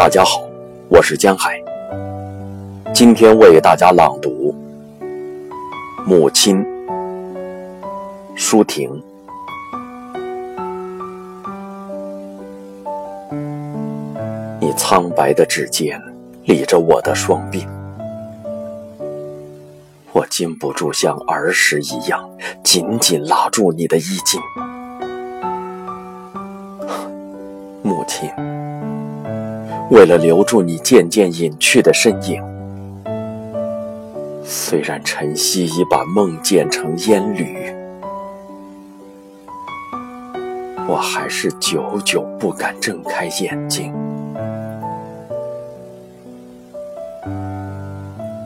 大家好，我是江海。今天为大家朗读《母亲》，舒婷。你苍白的指尖理着我的双鬓，我禁不住像儿时一样紧紧拉住你的衣襟。母亲，为了留住你渐渐隐去的身影，虽然晨曦已把梦渐成烟缕，我还是久久不敢睁开眼睛。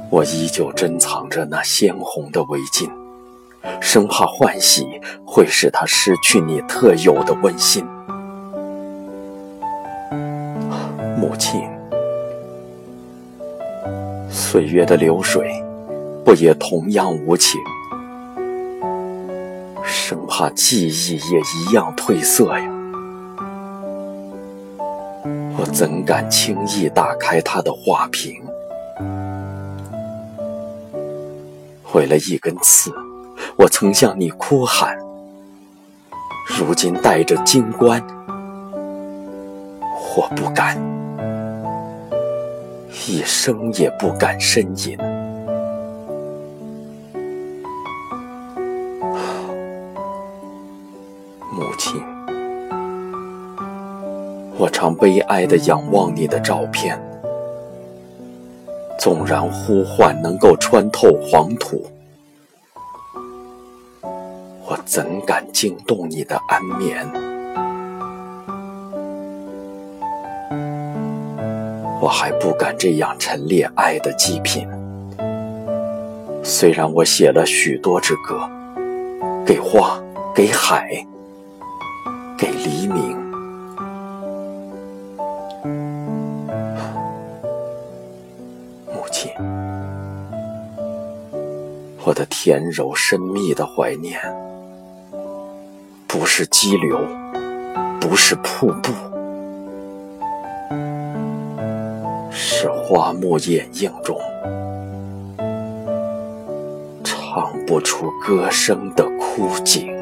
我依旧珍藏着那鲜红的围巾，生怕换洗会使它失去你特有的温馨。母亲，岁月的流水，不也同样无情？生怕记忆也一样褪色呀！我怎敢轻易打开它的画屏？为了一根刺，我曾向你哭喊。如今带着金冠，我不敢，一声也不敢呻吟。母亲，我常悲哀地仰望你的照片。纵然呼唤能够穿透黄土，我怎敢惊动你的安眠？我还不敢这样陈列爱的祭品。虽然我写了许多支歌，给花，给海，给黎明。母亲我的甜柔深密的怀念，不是激流，不是瀑布，是花木掩映中唱不出歌声的枯井。